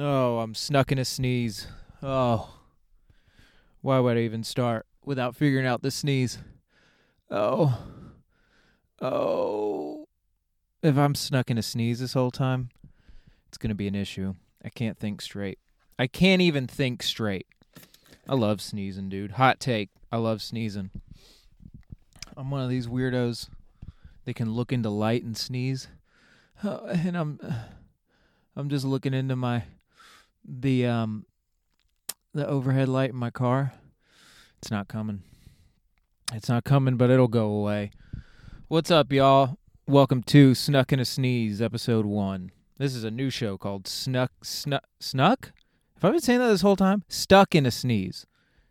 Oh, I'm snuck in a sneeze. Oh. Why would I even start without figuring out the sneeze? Oh. Oh. If I'm snuck in a sneeze this whole time, it's going to be an issue. I can't think straight. I can't even think straight. I love sneezing, dude. Hot take. I love sneezing. I'm one of these weirdos that can look into light and sneeze. And I'm I'm just looking into my the um the overhead light in my car. It's not coming. It's not coming, but it'll go away. What's up, y'all? Welcome to Snuck in a Sneeze, episode one. This is a new show called Snuck Snuck Snuck? Have I been saying that this whole time? Stuck in a sneeze.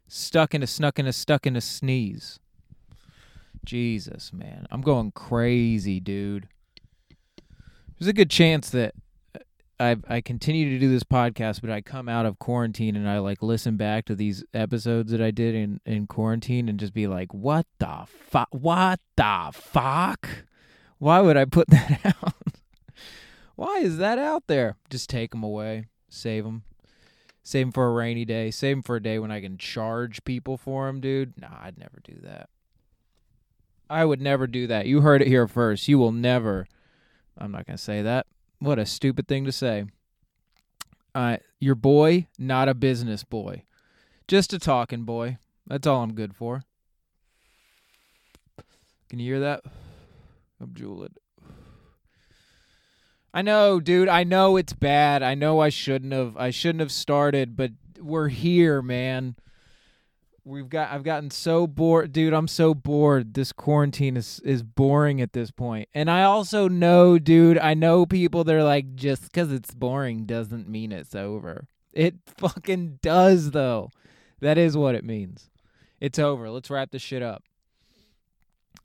Stuck in a snuck in a stuck in a sneeze. Jesus, man. I'm going crazy, dude. There's a good chance that I I continue to do this podcast, but I come out of quarantine and I like listen back to these episodes that I did in in quarantine and just be like, "What the fuck? What the fuck? Why would I put that out? Why is that out there? Just take them away, save them, save them for a rainy day, save them for a day when I can charge people for them, dude. Nah, I'd never do that. I would never do that. You heard it here first. You will never. I'm not gonna say that. What a stupid thing to say. Uh, your boy, not a business boy. Just a talking boy. That's all I'm good for. Can you hear that? I'm drooling. I know, dude. I know it's bad. I know I shouldn't have. I shouldn't have started, but we're here, man. We've got. I've gotten so bored, dude. I'm so bored. This quarantine is is boring at this point. And I also know, dude. I know people They're like, just because it's boring doesn't mean it's over. It fucking does, though. That is what it means. It's over. Let's wrap this shit up.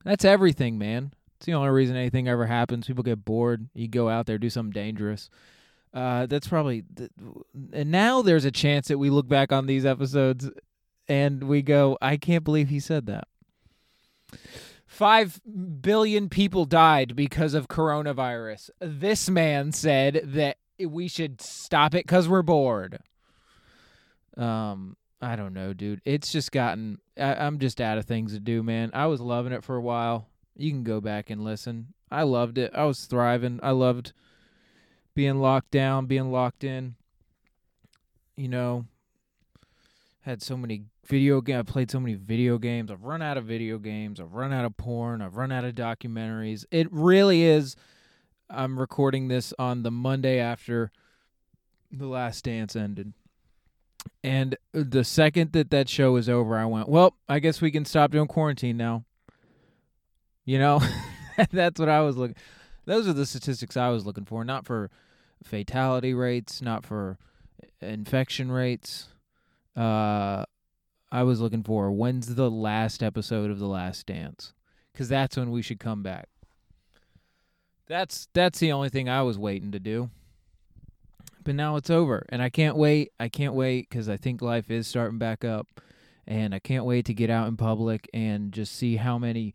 That's everything, man. It's the only reason anything ever happens. People get bored. You go out there, do something dangerous. Uh, that's probably. Th- and now there's a chance that we look back on these episodes and we go, I can't believe he said that. Five billion people died because of coronavirus. This man said that we should stop it because we're bored. Um, I don't know, dude. It's just gotten. I, I'm just out of things to do, man. I was loving it for a while. You can go back and listen. I loved it. I was thriving. I loved being locked down, being locked in. You know, had so many video game. I played so many video games. I've run out of video games. I've run out of porn. I've run out of documentaries. It really is. I'm recording this on the Monday after the Last Dance ended. And the second that that show was over, I went, well, I guess we can stop doing quarantine now. You know, that's what I was looking. Those are the statistics I was looking for, not for fatality rates, not for infection rates. Uh, I was looking for when's the last episode of The Last Dance, because that's when we should come back. That's that's the only thing I was waiting to do. But now it's over, and I can't wait. I can't wait because I think life is starting back up, and I can't wait to get out in public and just see how many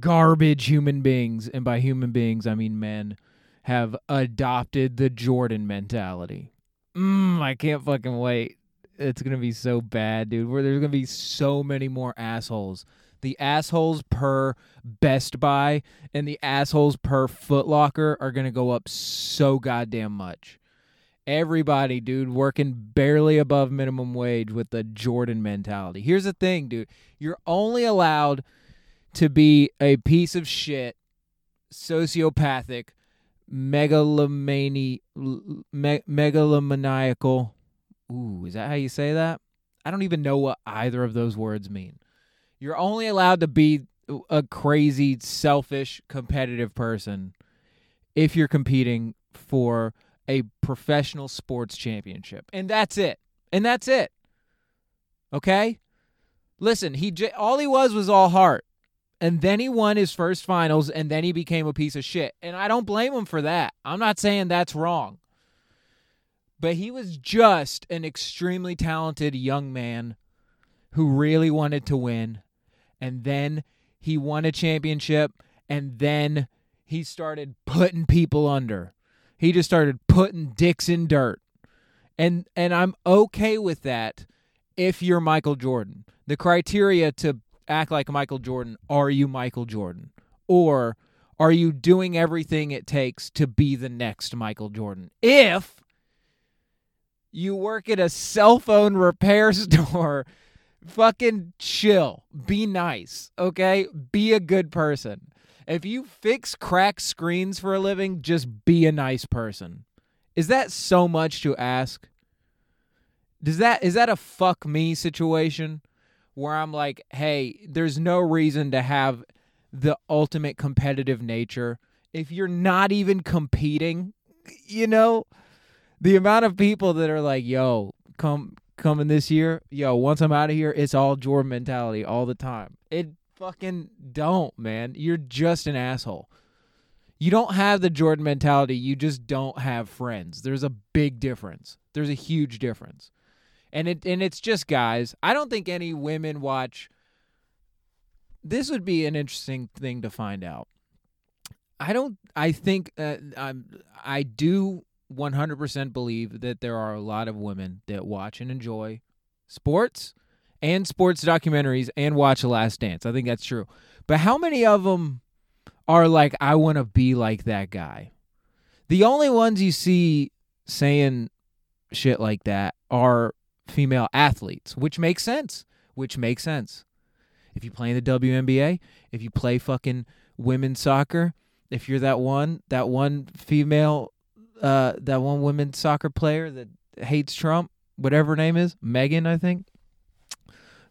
garbage human beings, and by human beings I mean men, have adopted the Jordan mentality. Mm, I can't fucking wait. It's gonna be so bad, dude. Where there's gonna be so many more assholes. The assholes per Best Buy and the assholes per Foot Locker are gonna go up so goddamn much. Everybody, dude, working barely above minimum wage with the Jordan mentality. Here's the thing, dude. You're only allowed to be a piece of shit, sociopathic, megalomani, me, megalomaniacal. Ooh, is that how you say that? I don't even know what either of those words mean. You're only allowed to be a crazy, selfish, competitive person if you're competing for a professional sports championship. And that's it. And that's it. Okay? Listen, he j- all he was was all heart. And then he won his first finals and then he became a piece of shit. And I don't blame him for that. I'm not saying that's wrong. But he was just an extremely talented young man who really wanted to win. And then he won a championship and then he started putting people under. He just started putting dicks in dirt. And and I'm okay with that if you're Michael Jordan. The criteria to act like Michael Jordan, are you Michael Jordan? Or are you doing everything it takes to be the next Michael Jordan? If you work at a cell phone repair store, fucking chill. Be nice, okay? Be a good person. If you fix cracked screens for a living, just be a nice person. Is that so much to ask? Does that is that a fuck me situation where I'm like, "Hey, there's no reason to have the ultimate competitive nature if you're not even competing, you know? The amount of people that are like, "Yo, come coming this year, yo, once I'm out of here, it's all Jordan mentality all the time." It fucking don't, man. You're just an asshole. You don't have the Jordan mentality. You just don't have friends. There's a big difference. There's a huge difference. And it and it's just guys. I don't think any women watch this would be an interesting thing to find out. I don't I think uh, I'm I do 100% believe that there are a lot of women that watch and enjoy sports and sports documentaries and watch The Last Dance. I think that's true. But how many of them are like, I want to be like that guy? The only ones you see saying shit like that are female athletes, which makes sense. Which makes sense. If you play in the WNBA, if you play fucking women's soccer, if you're that one, that one female, uh, that one women's soccer player that hates Trump, whatever her name is, Megan, I think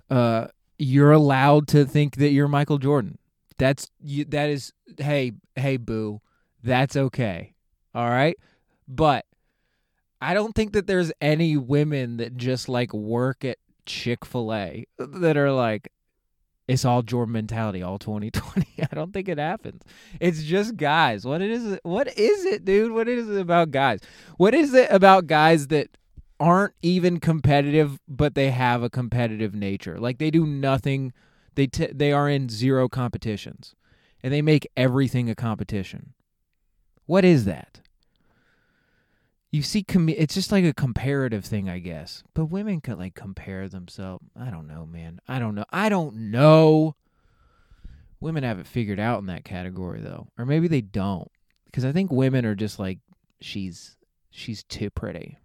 uh, you're allowed to think that you're Michael Jordan. That's you. That is, hey, hey, boo, that's okay. All right, but I don't think that there's any women that just like work at Chick Fil A that are like, it's all Jordan mentality, all 2020. I don't think it happens. It's just guys. What it is? What is it, dude? What is it about guys? What is it about guys that aren't even competitive, but they have a competitive nature. Like they do nothing. They t- they are in zero competitions, and they make everything a competition. What is that? You see, com- it's just like a comparative thing, I guess. But women could like compare themselves. I don't know, man. I don't know. I don't know. Women have it figured out in that category, though, or maybe they don't, because I think women are just like, she's she's too pretty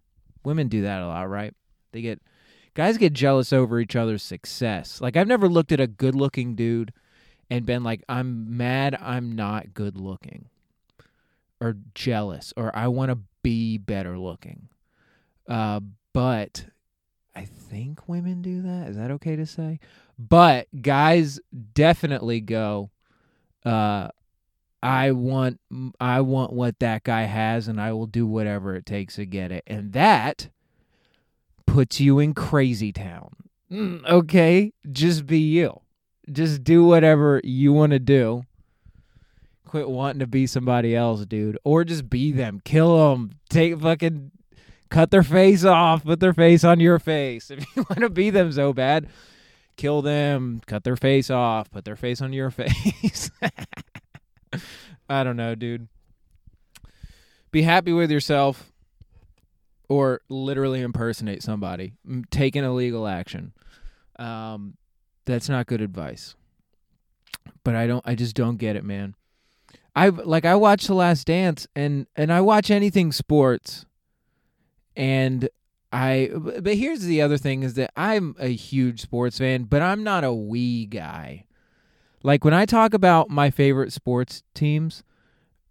Women do that a lot, right? They get guys get jealous over each other's success. Like I've never looked at a good-looking dude and been like I'm mad I'm not good looking or jealous or I want to be better looking. Uh, but I think women do that. Is that okay to say? But guys definitely go uh I want I want what that guy has and I will do whatever it takes to get it. And that puts you in crazy town. Mm, okay, just be you. Just do whatever you want to do. Quit wanting to be somebody else, dude, or just be them. Kill them. Take fucking cut their face off. Put their face on your face. If you want to be them so bad, kill them. Cut their face off. Put their face on your face. I don't know, dude. Be happy with yourself or literally impersonate somebody. Take an illegal action. Um, that's not good advice. But I don't I just don't get it, man. I like I watch The Last Dance and and I watch anything sports and I but here's the other thing is that I'm a huge sports fan, but I'm not a we guy. Like when I talk about my favorite sports teams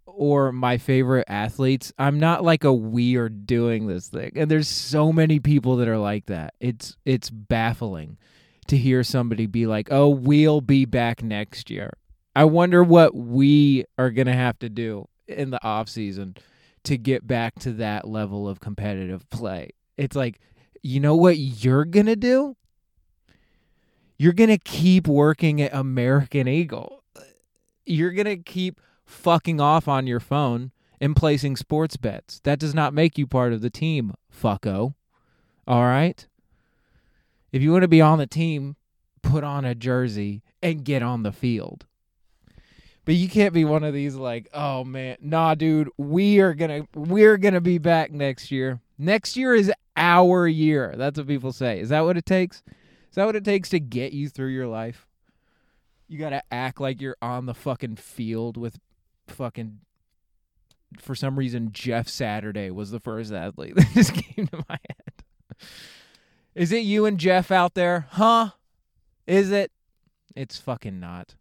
or my favorite athletes, I'm not like a we are doing this thing. And there's so many people that are like that. It's it's baffling to hear somebody be like, "Oh, we'll be back next year." I wonder what we are going to have to do in the off season to get back to that level of competitive play. It's like, you know what you're going to do? you're going to keep working at American Eagle. You're going to keep fucking off on your phone and placing sports bets. That does not make you part of the team, fucko. All right? If you want to be on the team, put on a jersey and get on the field. But you can't be one of these like, oh man, nah, dude, we are gonna we're gonna be back next year. Next year is our year. That's what people say. Is that what it takes? Is that what it takes to get you through your life? You gotta act like you're on the fucking field with fucking for some reason Jeff Saturday was the first athlete that just came to my head. Is it you and Jeff out there? Huh? Is it? It's fucking not.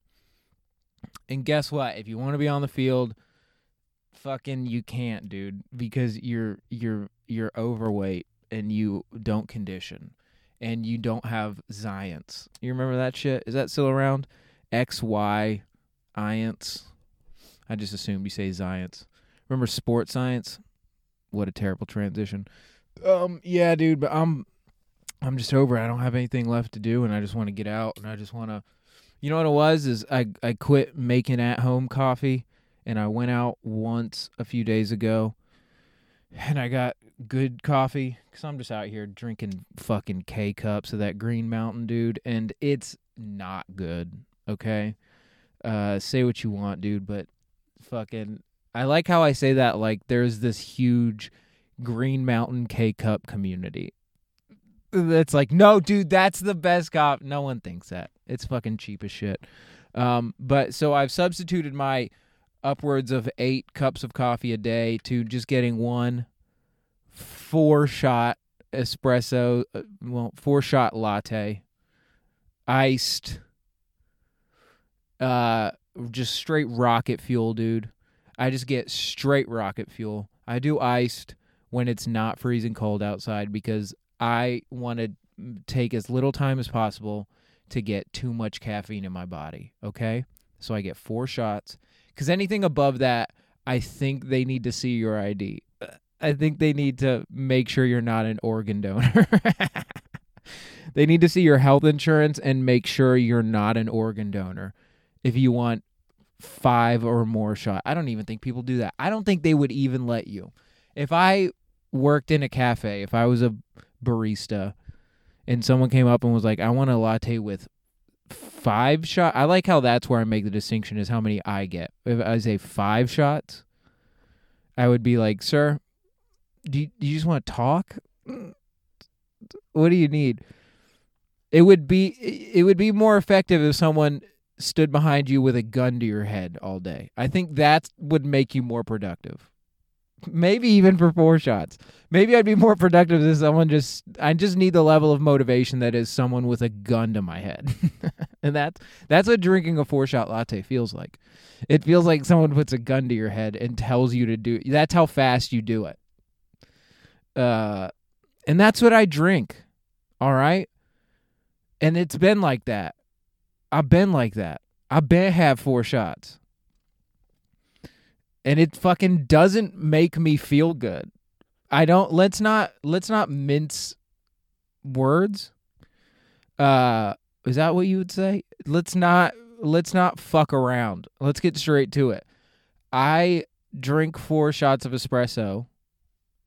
And guess what? If you want to be on the field, fucking you can't, dude, because you're you're you're overweight and you don't condition and you don't have science. You remember that shit? Is that still around? X Y Iance. I just assumed you say science. Remember sports science? What a terrible transition. Um, yeah, dude, but I'm I'm just over. I don't have anything left to do and I just want to get out and I just want to you know what it was is I I quit making at home coffee and I went out once a few days ago and I got good coffee cuz I'm just out here drinking fucking K cups of that Green Mountain dude and it's not good, okay? Uh say what you want, dude, but fucking I like how I say that like there's this huge Green Mountain K cup community. That's like, no, dude, that's the best cop. No one thinks that. It's fucking cheap as shit. Um, but so I've substituted my upwards of eight cups of coffee a day to just getting one four shot espresso, uh, well, four shot latte, iced, uh, just straight rocket fuel, dude. I just get straight rocket fuel. I do iced when it's not freezing cold outside because I want to take as little time as possible to get too much caffeine in my body. Okay. So I get four shots because anything above that, I think they need to see your ID. Uh, I think they need to make sure you're not an organ donor. they need to see your health insurance and make sure you're not an organ donor if you want five or more shots. I don't even think people do that. I don't think they would even let you. If I worked in a cafe, if I was a barista and someone came up and was like, I want a latte with five shot. I like how that's where I make the distinction is how many I get. If I say five shots, I would be like, sir, do you, do you just want to talk? What do you need? It would be it would be more effective if someone stood behind you with a gun to your head all day. I think that would make you more productive maybe even for four shots. Maybe I'd be more productive than someone just I just need the level of motivation that is someone with a gun to my head. and that's that's what drinking a four shot latte feels like. It feels like someone puts a gun to your head and tells you to do that's how fast you do it. Uh and that's what I drink. All right? And it's been like that. I've been like that. I've been have four shots and it fucking doesn't make me feel good. I don't let's not let's not mince words. Uh is that what you would say? Let's not let's not fuck around. Let's get straight to it. I drink 4 shots of espresso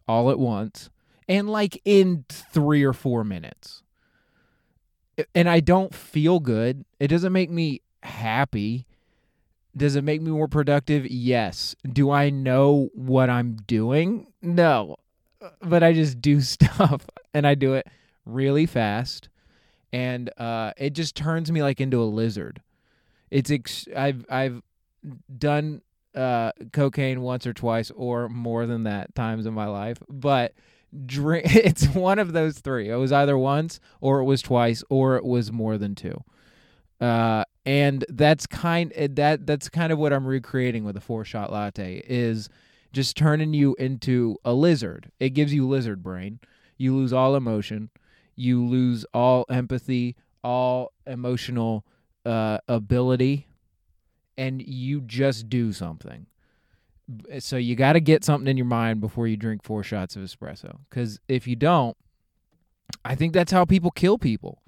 all at once and like in 3 or 4 minutes. And I don't feel good. It doesn't make me happy. Does it make me more productive? Yes. Do I know what I'm doing? No. But I just do stuff and I do it really fast and uh, it just turns me like into a lizard. It's ex- I've I've done uh, cocaine once or twice or more than that times in my life, but drink it's one of those three. It was either once or it was twice or it was more than two. Uh, and that's kind eh, that that's kind of what I'm recreating with a four shot latte is just turning you into a lizard. It gives you lizard brain. You lose all emotion. You lose all empathy, all emotional uh, ability, and you just do something. So you got to get something in your mind before you drink four shots of espresso. Because if you don't, I think that's how people kill people.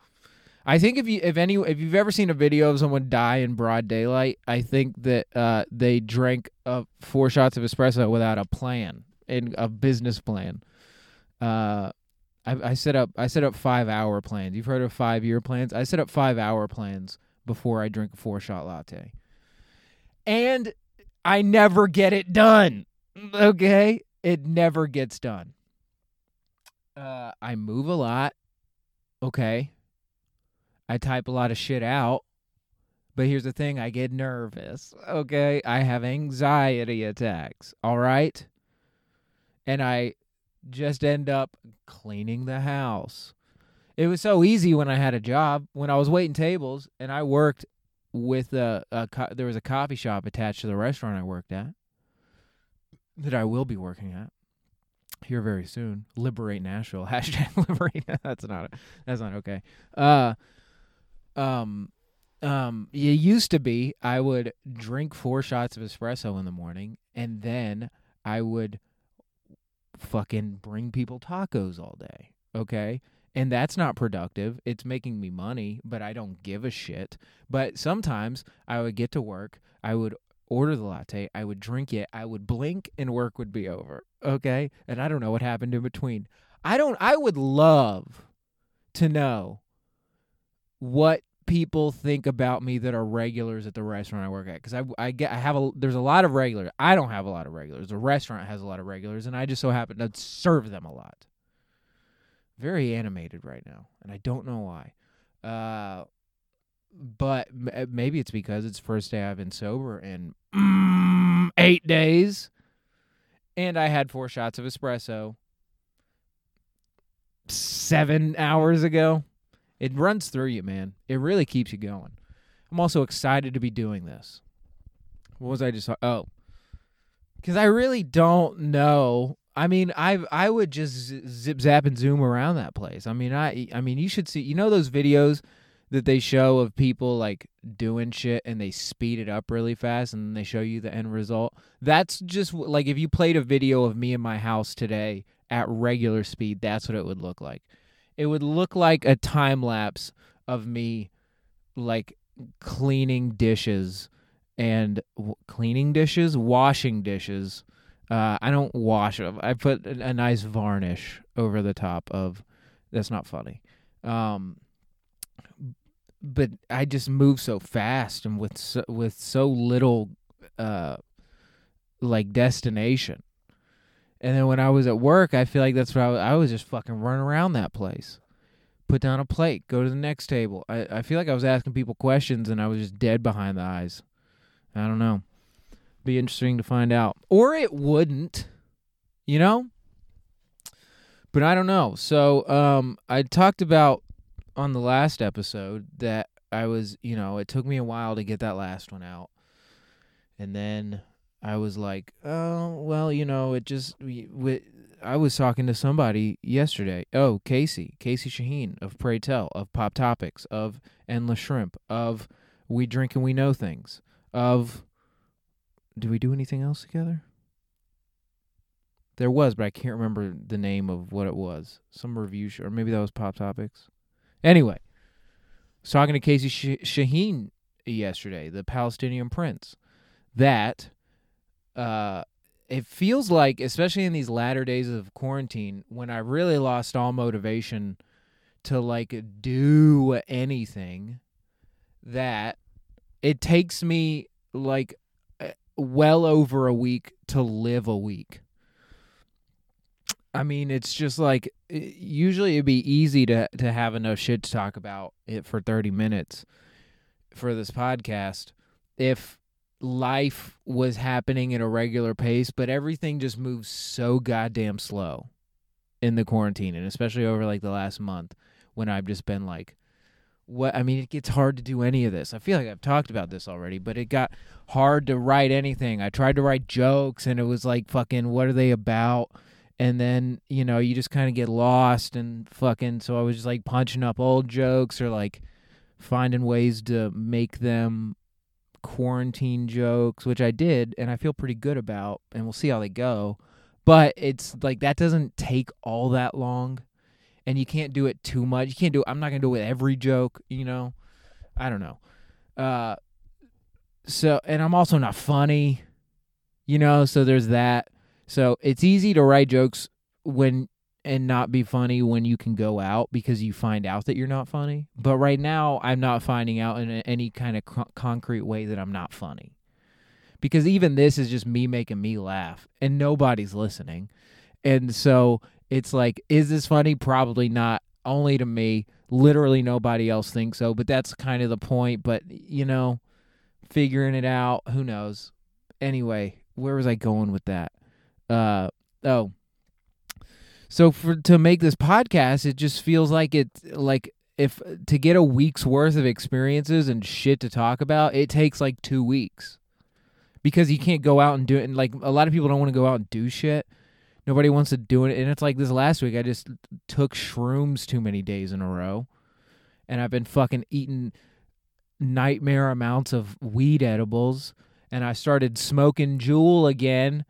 I think if you if any if you've ever seen a video of someone die in broad daylight, I think that uh, they drank uh, four shots of espresso without a plan and a business plan. Uh, I, set up I set up five hour plans. You've heard of five year plans? I set up five hour plans before I drink a four shot latte. and I never get it done. Okay? It never gets done. Uh, I move a lot. Okay. I type a lot of shit out. But here's the thing I get nervous. Okay. I have anxiety attacks. All right. And I just end up cleaning the house. It was so easy when I had a job, when I was waiting tables and I worked with a, a co- there was a coffee shop attached to the restaurant I worked at that I will be working at here very soon. Liberate Nashville. Hashtag liberate. that's not that's not okay. Uh, um, um, it used to be I would drink four shots of espresso in the morning, and then I would fucking bring people tacos all day. Okay. And that's not productive. It's making me money, but I don't give a shit. But sometimes I would get to work, I would order the latte, I would drink it, I would blink, and work would be over. Okay. And I don't know what happened in between. I don't, I would love to know what people think about me that are regulars at the restaurant I work at because I, I get I have a there's a lot of regulars I don't have a lot of regulars. The restaurant has a lot of regulars and I just so happen to serve them a lot. Very animated right now and I don't know why. Uh but m- maybe it's because it's first day I've been sober in mm, eight days and I had four shots of espresso seven hours ago it runs through you, man. It really keeps you going. I'm also excited to be doing this. What was I just oh because I really don't know. I mean, I I would just zip zap and zoom around that place. I mean, I I mean, you should see. You know those videos that they show of people like doing shit and they speed it up really fast and they show you the end result. That's just like if you played a video of me in my house today at regular speed, that's what it would look like it would look like a time lapse of me like cleaning dishes and w- cleaning dishes, washing dishes. Uh, I don't wash them. I put a, a, nice varnish over the top of. That's not funny. Um, but I just move so fast and with so, with so little, uh, like destination. And then when I was at work, I feel like that's what I was, I was just fucking running around that place. Put down a plate, go to the next table. I, I feel like I was asking people questions and I was just dead behind the eyes. I don't know. Be interesting to find out. Or it wouldn't, you know? But I don't know. So um, I talked about on the last episode that I was, you know, it took me a while to get that last one out. And then I was like, oh, well, you know, it just we, we, I was talking to somebody yesterday. Oh, Casey, Casey Shaheen of Pray Tell, of Pop Topics, of Endless Shrimp, of We Drink and We Know Things, of Do we do anything else together? There was, but I can't remember the name of what it was. Some review show, or maybe that was Pop Topics. Anyway, talking to Casey Shaheen yesterday, the Palestinian prince, that uh, it feels like, especially in these latter days of quarantine, when I really lost all motivation to like do anything, that it takes me like eh, well over a week to live a week. I mean, it's just like eh, usually it'd be easy to to have enough shit to talk about it for 30 minutes for this podcast if life was happening at a regular pace, but everything just moves so goddamn slow in the quarantine, and especially over like the last month when I've just been like, what I mean, it gets hard to do any of this. I feel like I've talked about this already, but it got hard to write anything. I tried to write jokes, and it was like, fucking, what are they about? And then, you know, you just kind of get lost and fucking. So I was just like punching up old jokes or like finding ways to make them quarantine jokes, which I did, and I feel pretty good about, and we'll see how they go. But it's like that doesn't take all that long, and you can't do it too much. You can't do. I'm not gonna do it with every joke, you know. I don't know. Uh, so and I'm also not funny, you know. So there's that. So it's easy to write jokes when and not be funny when you can go out because you find out that you're not funny. But right now, I'm not finding out in any kind of concrete way that I'm not funny. because even this is just me making me laugh and nobody's listening. And so it's like, is this funny? Probably not. Only to me. Literally nobody else thinks so, but that's kind of the point. But, you know, figuring it out, who knows? Anyway, where was I going with that? Uh, oh. So for to make this podcast, it just feels like it like if to get a week's worth of experiences and shit to talk about, it takes like 2 weeks. Because you can't go out and do it and like a lot of people don't want to go out and do shit. Nobody wants to do it and it's like this last week I just took shrooms too many days in a row. And I've been fucking eating nightmare amounts of weed edibles and I started smoking Juul again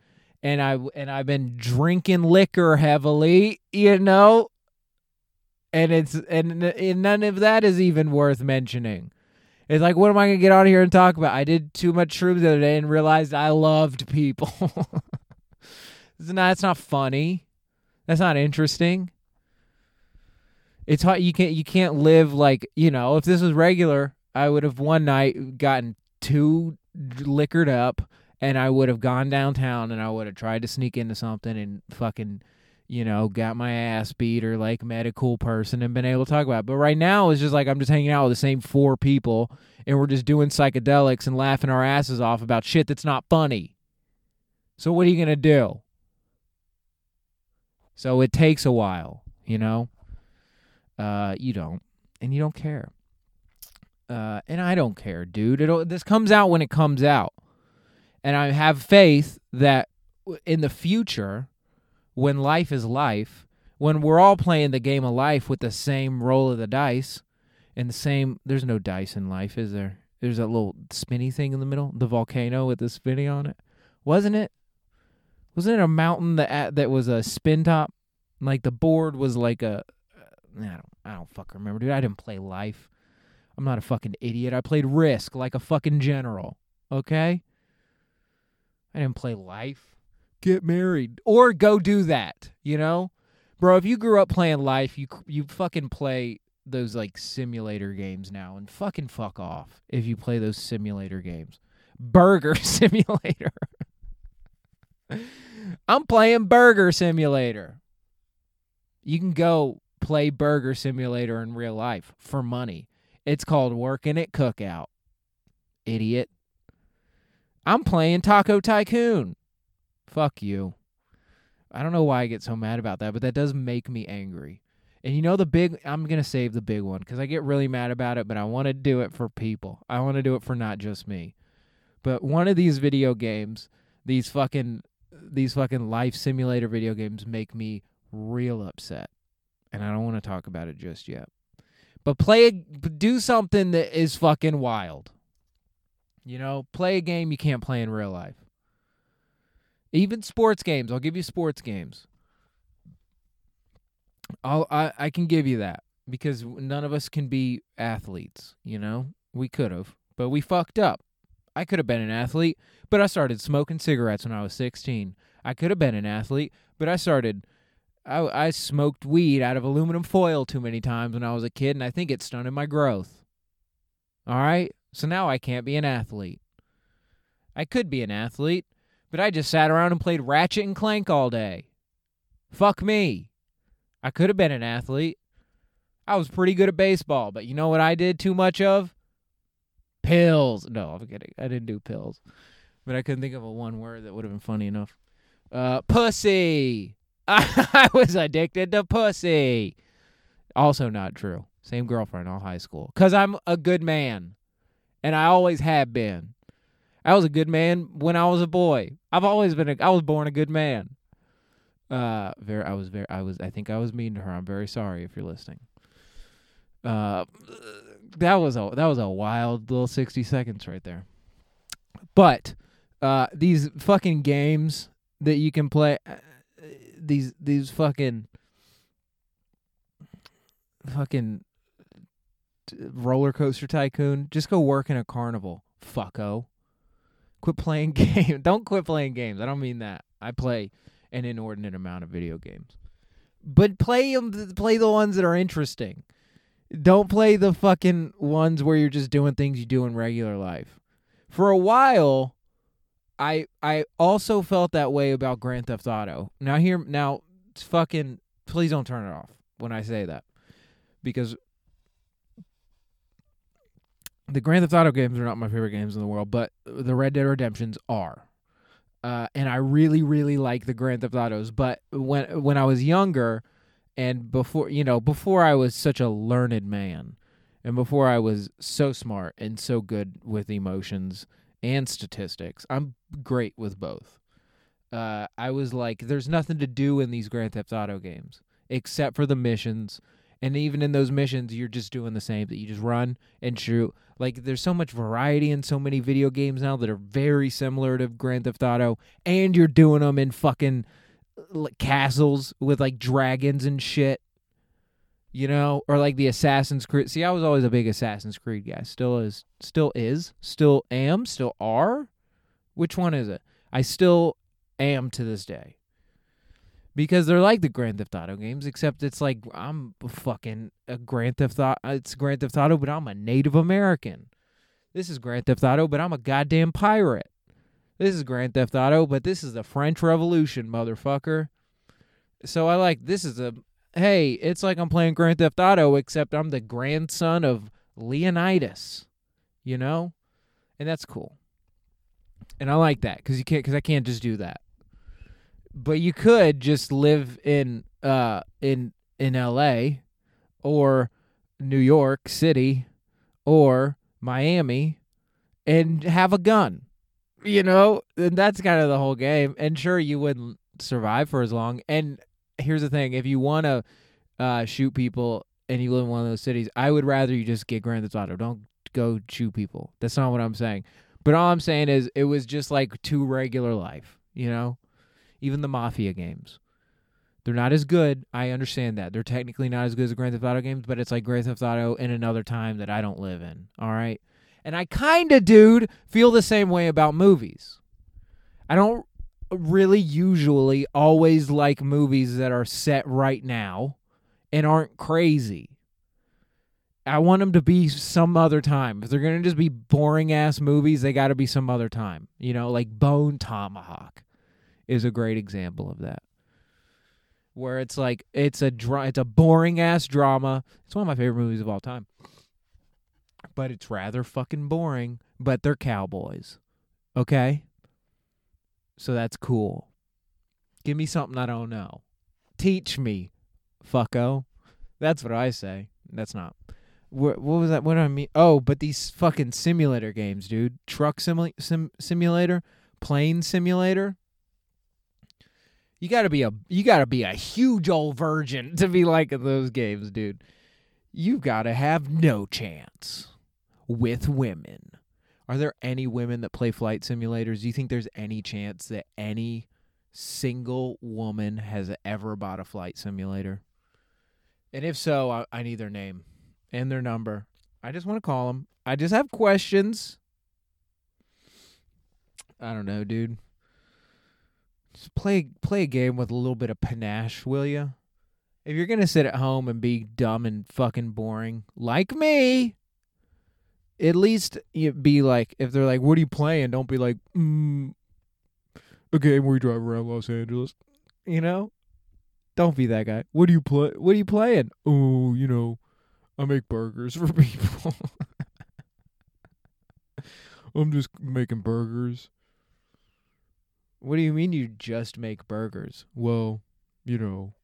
and I and I've been drinking liquor heavily, you know, and it's and, and none of that is even worth mentioning. It's like, what am I gonna get out here and talk about? I did too much shrooms the other day and realized I loved people. it's not. It's not funny. That's not interesting. It's hard. You can't. You can't live like you know. If this was regular, I would have one night gotten too liquored up and I would have gone downtown and I would have tried to sneak into something and fucking, you know, got my ass beat or like met a cool person and been able to talk about it. But right now it's just like I'm just hanging out with the same four people and we're just doing psychedelics and laughing our asses off about shit that's not funny. So what are you gonna do? So it takes a while, you know? Uh, you don't. And you don't care. Uh, and I don't care, dude. It this comes out when it comes out. And I have faith that in the future, when life is life, when we're all playing the game of life with the same roll of the dice and the same, there's no dice in life, is there? There's a little spinny thing in the middle, the volcano with the spinny on it. Wasn't it? Wasn't it a mountain that that was a spin top? Like the board was like a, uh, I don't, I don't fucking remember, dude. I didn't play life. I'm not a fucking idiot. I played Risk like a fucking general. Okay. I didn't play life. Get married or go do that, you know? Bro, if you grew up playing life, you you fucking play those like simulator games now and fucking fuck off if you play those simulator games. Burger simulator. I'm playing Burger Simulator. You can go play Burger Simulator in real life for money. It's called Working at Cookout. Idiot. I'm playing Taco Tycoon. Fuck you. I don't know why I get so mad about that, but that does make me angry. And you know the big I'm going to save the big one cuz I get really mad about it, but I want to do it for people. I want to do it for not just me. But one of these video games, these fucking these fucking life simulator video games make me real upset. And I don't want to talk about it just yet. But play do something that is fucking wild. You know, play a game you can't play in real life. Even sports games, I'll give you sports games. I'll, I I can give you that because none of us can be athletes. You know, we could have, but we fucked up. I could have been an athlete, but I started smoking cigarettes when I was 16. I could have been an athlete, but I started. I, I smoked weed out of aluminum foil too many times when I was a kid, and I think it stunted my growth. All right? So now I can't be an athlete. I could be an athlete, but I just sat around and played Ratchet and Clank all day. Fuck me. I could have been an athlete. I was pretty good at baseball, but you know what I did too much of? Pills. No, I'm kidding. I didn't do pills. But I couldn't think of a one word that would have been funny enough. Uh, pussy. I was addicted to pussy. Also not true. Same girlfriend all high school. Because I'm a good man and I always have been. I was a good man when I was a boy. I've always been. A, I was born a good man. Uh, very. I was very. I was. I think I was mean to her. I'm very sorry if you're listening. Uh, that was a that was a wild little sixty seconds right there. But, uh, these fucking games that you can play, uh, these these fucking fucking roller coaster tycoon. Just go work in a carnival, fucko. Quit playing games. Don't quit playing games. I don't mean that. I play an inordinate amount of video games, but play them. Play the ones that are interesting. Don't play the fucking ones where you're just doing things you do in regular life. For a while, I I also felt that way about Grand Theft Auto. Now here now it's fucking please don't turn it off when I say that. Because the Grand Theft Auto games are not my favorite games in the world, but the Red Dead Redemptions are. Uh, and I really, really like the Grand Theft Autos. But when when I was younger, and before you know, before I was such a learned man, and before I was so smart and so good with emotions and statistics, I'm great with both. Uh, I was like, there's nothing to do in these Grand Theft Auto games except for the missions. And even in those missions, you're just doing the same. That you just run and shoot. Like there's so much variety in so many video games now that are very similar to Grand Theft Auto, and you're doing them in fucking uh, like, castles with like dragons and shit. You know, or like the Assassin's Creed. See, I was always a big Assassin's Creed guy. Still is, still is, still am, still are. Which one is it? I still am to this day because they're like the Grand Theft Auto games, except it's like I'm fucking a Grand Theft Auto. Uh, it's Grand Theft Auto, but I'm a Native American. This is Grand Theft Auto, but I'm a goddamn pirate. This is Grand Theft Auto, but this is the French Revolution, motherfucker. So I like this is a hey, it's like I'm playing Grand Theft Auto, except I'm the grandson of Leonidas, you know, and that's cool. And I like that because you can't because I can't just do that but you could just live in uh in in LA or New York City or Miami and have a gun. You know, and that's kind of the whole game. And sure you wouldn't survive for as long. And here's the thing, if you want to uh shoot people and you live in one of those cities, I would rather you just get Grand Theft Auto. Don't go shoot people. That's not what I'm saying. But all I'm saying is it was just like too regular life, you know? Even the Mafia games. They're not as good. I understand that. They're technically not as good as the Grand Theft Auto games, but it's like Grand Theft Auto in another time that I don't live in. All right. And I kind of, dude, feel the same way about movies. I don't really usually always like movies that are set right now and aren't crazy. I want them to be some other time. If they're going to just be boring ass movies, they got to be some other time. You know, like Bone Tomahawk is a great example of that. Where it's like it's a it's a boring ass drama. It's one of my favorite movies of all time. But it's rather fucking boring, but they're cowboys. Okay? So that's cool. Give me something I don't know. Teach me, fucko. That's what I say. That's not. What, what was that? What do I mean? Oh, but these fucking simulator games, dude. Truck simula- sim- simulator, plane simulator. You gotta be a you gotta be a huge old virgin to be liking those games, dude. You gotta have no chance with women. Are there any women that play flight simulators? Do you think there's any chance that any single woman has ever bought a flight simulator? And if so, I, I need their name and their number. I just want to call them. I just have questions. I don't know, dude. Just play play a game with a little bit of panache, will you? If you're gonna sit at home and be dumb and fucking boring, like me, at least you be like, if they're like, "What are you playing?" Don't be like, mm, "A game where you drive around Los Angeles," you know. Don't be that guy. What do you play? What are you playing? Oh, you know, I make burgers for people. I'm just making burgers. What do you mean you just make burgers? Well, you know,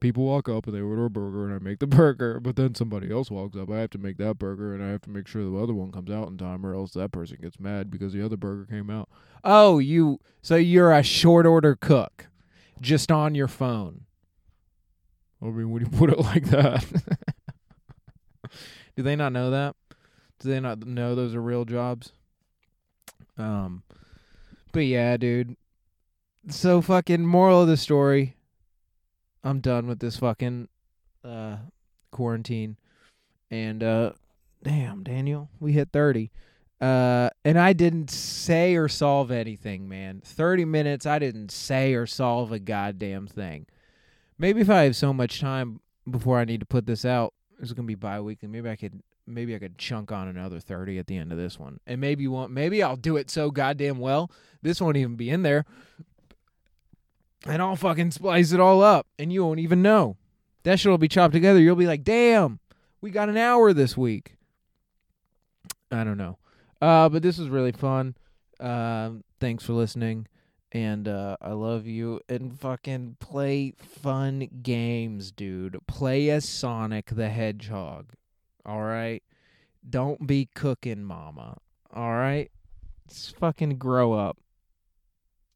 people walk up and they order a burger and I make the burger, but then somebody else walks up. I have to make that burger and I have to make sure the other one comes out in time or else that person gets mad because the other burger came out. Oh, you so you're a short order cook just on your phone. I mean, when you put it like that. Do they not know that? Do they not know those are real jobs? Um but yeah, dude. So fucking moral of the story. I'm done with this fucking uh quarantine. And uh damn, Daniel, we hit 30. Uh and I didn't say or solve anything, man. 30 minutes I didn't say or solve a goddamn thing. Maybe if I have so much time before I need to put this out, it's going to be bi-weekly. Maybe I could maybe I could chunk on another 30 at the end of this one. And maybe want maybe I'll do it so goddamn well. This won't even be in there. And I'll fucking splice it all up and you won't even know. That shit will be chopped together. You'll be like, "Damn, we got an hour this week." I don't know. Uh but this was really fun. Um thanks for listening and uh, I love you. And fucking play fun games, dude. Play as Sonic the Hedgehog. All right. Don't be cooking, mama. All right. Just fucking grow up.